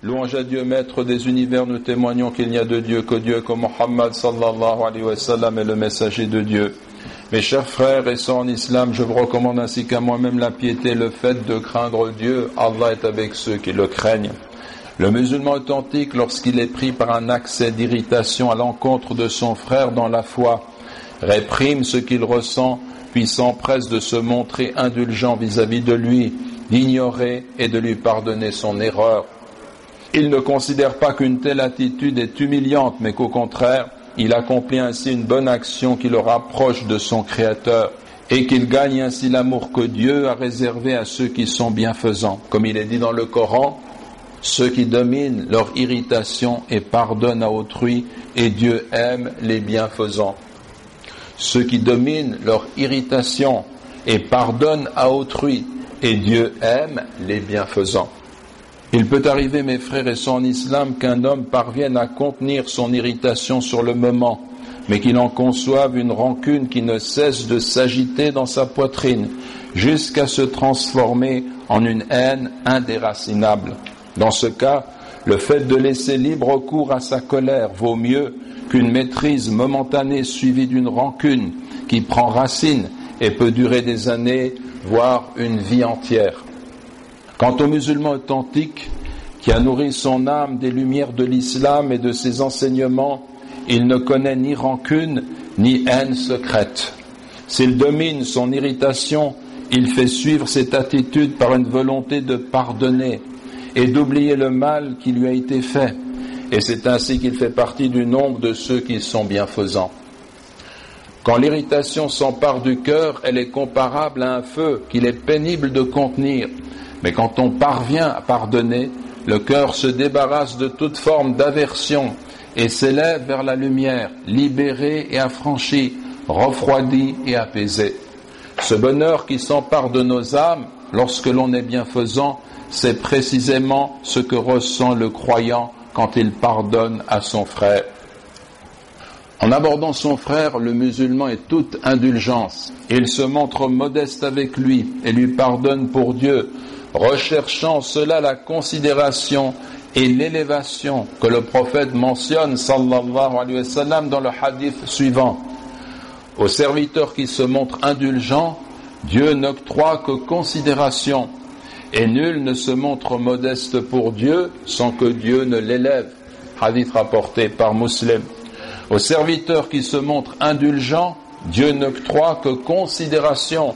Louange à Dieu, maître des univers, nous témoignons qu'il n'y a de Dieu que Dieu, que Muhammad sallallahu alayhi wa est le messager de Dieu. Mes chers frères et sœurs en islam, je vous recommande ainsi qu'à moi-même la piété, le fait de craindre Dieu. Allah est avec ceux qui le craignent. Le musulman authentique, lorsqu'il est pris par un accès d'irritation à l'encontre de son frère dans la foi, réprime ce qu'il ressent, puis s'empresse de se montrer indulgent vis-à-vis de lui, d'ignorer et de lui pardonner son erreur. Il ne considère pas qu'une telle attitude est humiliante, mais qu'au contraire, il accomplit ainsi une bonne action qui le rapproche de son Créateur et qu'il gagne ainsi l'amour que Dieu a réservé à ceux qui sont bienfaisants. Comme il est dit dans le Coran, ceux qui dominent leur irritation et pardonnent à autrui, et Dieu aime les bienfaisants. Ceux qui dominent leur irritation et pardonnent à autrui, et Dieu aime les bienfaisants. Il peut arriver, mes frères et sœurs en islam, qu'un homme parvienne à contenir son irritation sur le moment, mais qu'il en conçoive une rancune qui ne cesse de s'agiter dans sa poitrine, jusqu'à se transformer en une haine indéracinable. Dans ce cas, le fait de laisser libre cours à sa colère vaut mieux qu'une maîtrise momentanée suivie d'une rancune qui prend racine et peut durer des années, voire une vie entière. Quant au musulman authentique, qui a nourri son âme des lumières de l'islam et de ses enseignements, il ne connaît ni rancune ni haine secrète. S'il domine son irritation, il fait suivre cette attitude par une volonté de pardonner et d'oublier le mal qui lui a été fait. Et c'est ainsi qu'il fait partie du nombre de ceux qui sont bienfaisants. Quand l'irritation s'empare du cœur, elle est comparable à un feu qu'il est pénible de contenir mais quand on parvient à pardonner, le cœur se débarrasse de toute forme d'aversion et s'élève vers la lumière, libéré et affranchi, refroidi et apaisé. Ce bonheur qui s'empare de nos âmes lorsque l'on est bienfaisant, c'est précisément ce que ressent le croyant quand il pardonne à son frère. En abordant son frère, le musulman est toute indulgence. Il se montre modeste avec lui et lui pardonne pour Dieu, recherchant cela la considération et l'élévation que le prophète mentionne sallallahu dans le hadith suivant. Au serviteur qui se montre indulgent, Dieu n'octroie que considération et nul ne se montre modeste pour Dieu sans que Dieu ne l'élève. Hadith rapporté par Muslim. Au serviteur qui se montre indulgent, Dieu n'octroie que considération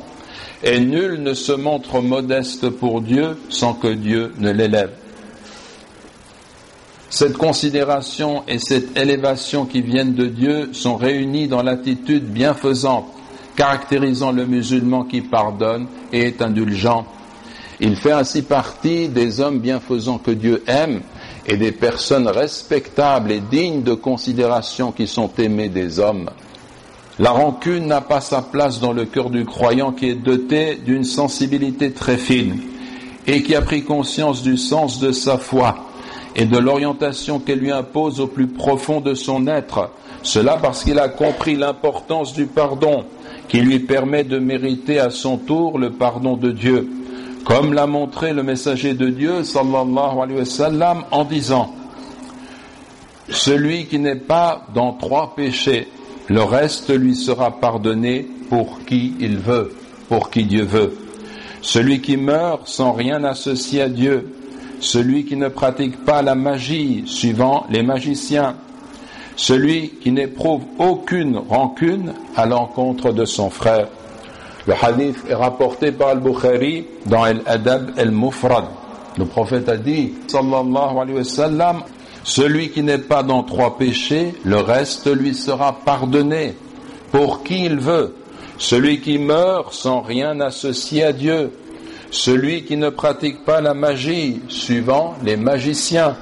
et nul ne se montre modeste pour Dieu sans que Dieu ne l'élève. Cette considération et cette élévation qui viennent de Dieu sont réunies dans l'attitude bienfaisante, caractérisant le musulman qui pardonne et est indulgent. Il fait ainsi partie des hommes bienfaisants que Dieu aime et des personnes respectables et dignes de considération qui sont aimées des hommes. La rancune n'a pas sa place dans le cœur du croyant qui est doté d'une sensibilité très fine et qui a pris conscience du sens de sa foi et de l'orientation qu'elle lui impose au plus profond de son être. Cela parce qu'il a compris l'importance du pardon qui lui permet de mériter à son tour le pardon de Dieu. Comme l'a montré le messager de Dieu, sallallahu alayhi wa en disant, celui qui n'est pas dans trois péchés, le reste lui sera pardonné pour qui il veut, pour qui Dieu veut. Celui qui meurt sans rien associer à Dieu, celui qui ne pratique pas la magie suivant les magiciens, celui qui n'éprouve aucune rancune à l'encontre de son frère. Le hadith est rapporté par Al-Bukhari dans Al-Adab al-Mufrad. Le prophète a dit, sallallahu alayhi wa celui qui n'est pas dans trois péchés, le reste lui sera pardonné pour qui il veut. Celui qui meurt sans rien associer à Dieu. Celui qui ne pratique pas la magie, suivant les magiciens.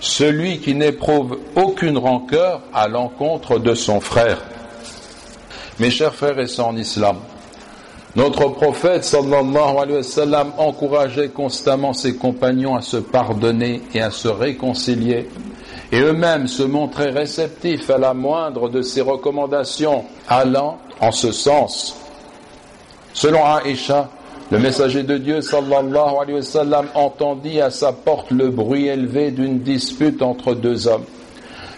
Celui qui n'éprouve aucune rancœur à l'encontre de son frère. Mes chers frères et sœurs islam, notre prophète sallallahu alayhi wa sallam encourageait constamment ses compagnons à se pardonner et à se réconcilier et eux-mêmes se montraient réceptifs à la moindre de ses recommandations allant en ce sens. Selon Aïcha, Le messager de Dieu, sallallahu alayhi wa sallam, entendit à sa porte le bruit élevé d'une dispute entre deux hommes.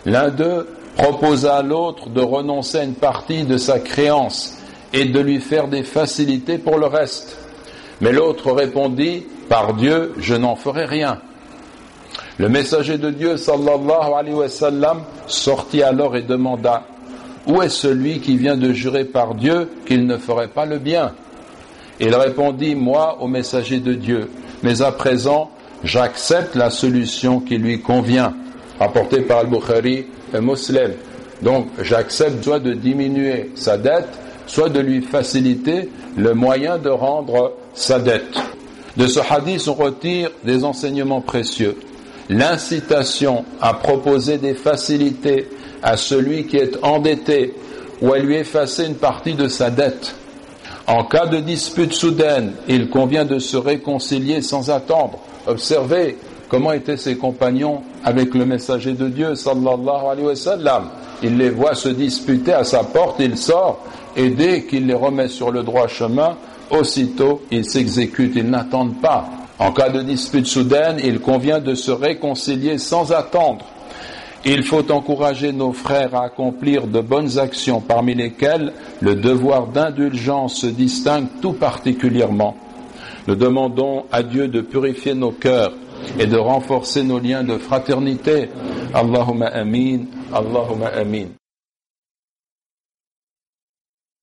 L'un d'eux proposa à l'autre de renoncer à une partie de sa créance et de lui faire des facilités pour le reste. Mais l'autre répondit, par Dieu, je n'en ferai rien. Le messager de Dieu, sallallahu alayhi wa sallam, sortit alors et demanda, où est celui qui vient de jurer par Dieu qu'il ne ferait pas le bien? Il répondit, moi, au messager de Dieu, mais à présent, j'accepte la solution qui lui convient, rapporté par Al-Bukhari et Muslim. Donc, j'accepte de diminuer sa dette, soit de lui faciliter le moyen de rendre sa dette. De ce hadith, on retire des enseignements précieux. L'incitation à proposer des facilités à celui qui est endetté ou à lui effacer une partie de sa dette. En cas de dispute soudaine, il convient de se réconcilier sans attendre. Observez comment étaient ses compagnons avec le messager de Dieu, sallallahu alayhi wa. Il les voit se disputer à sa porte, il sort, et dès qu'il les remet sur le droit chemin, aussitôt ils s'exécutent, ils n'attendent pas. En cas de dispute soudaine, il convient de se réconcilier sans attendre. Il faut encourager nos frères à accomplir de bonnes actions, parmi lesquelles le devoir d'indulgence se distingue tout particulièrement. Nous demandons à Dieu de purifier nos cœurs et de renforcer nos liens de fraternité. Allahumma amin, Allahumma amin.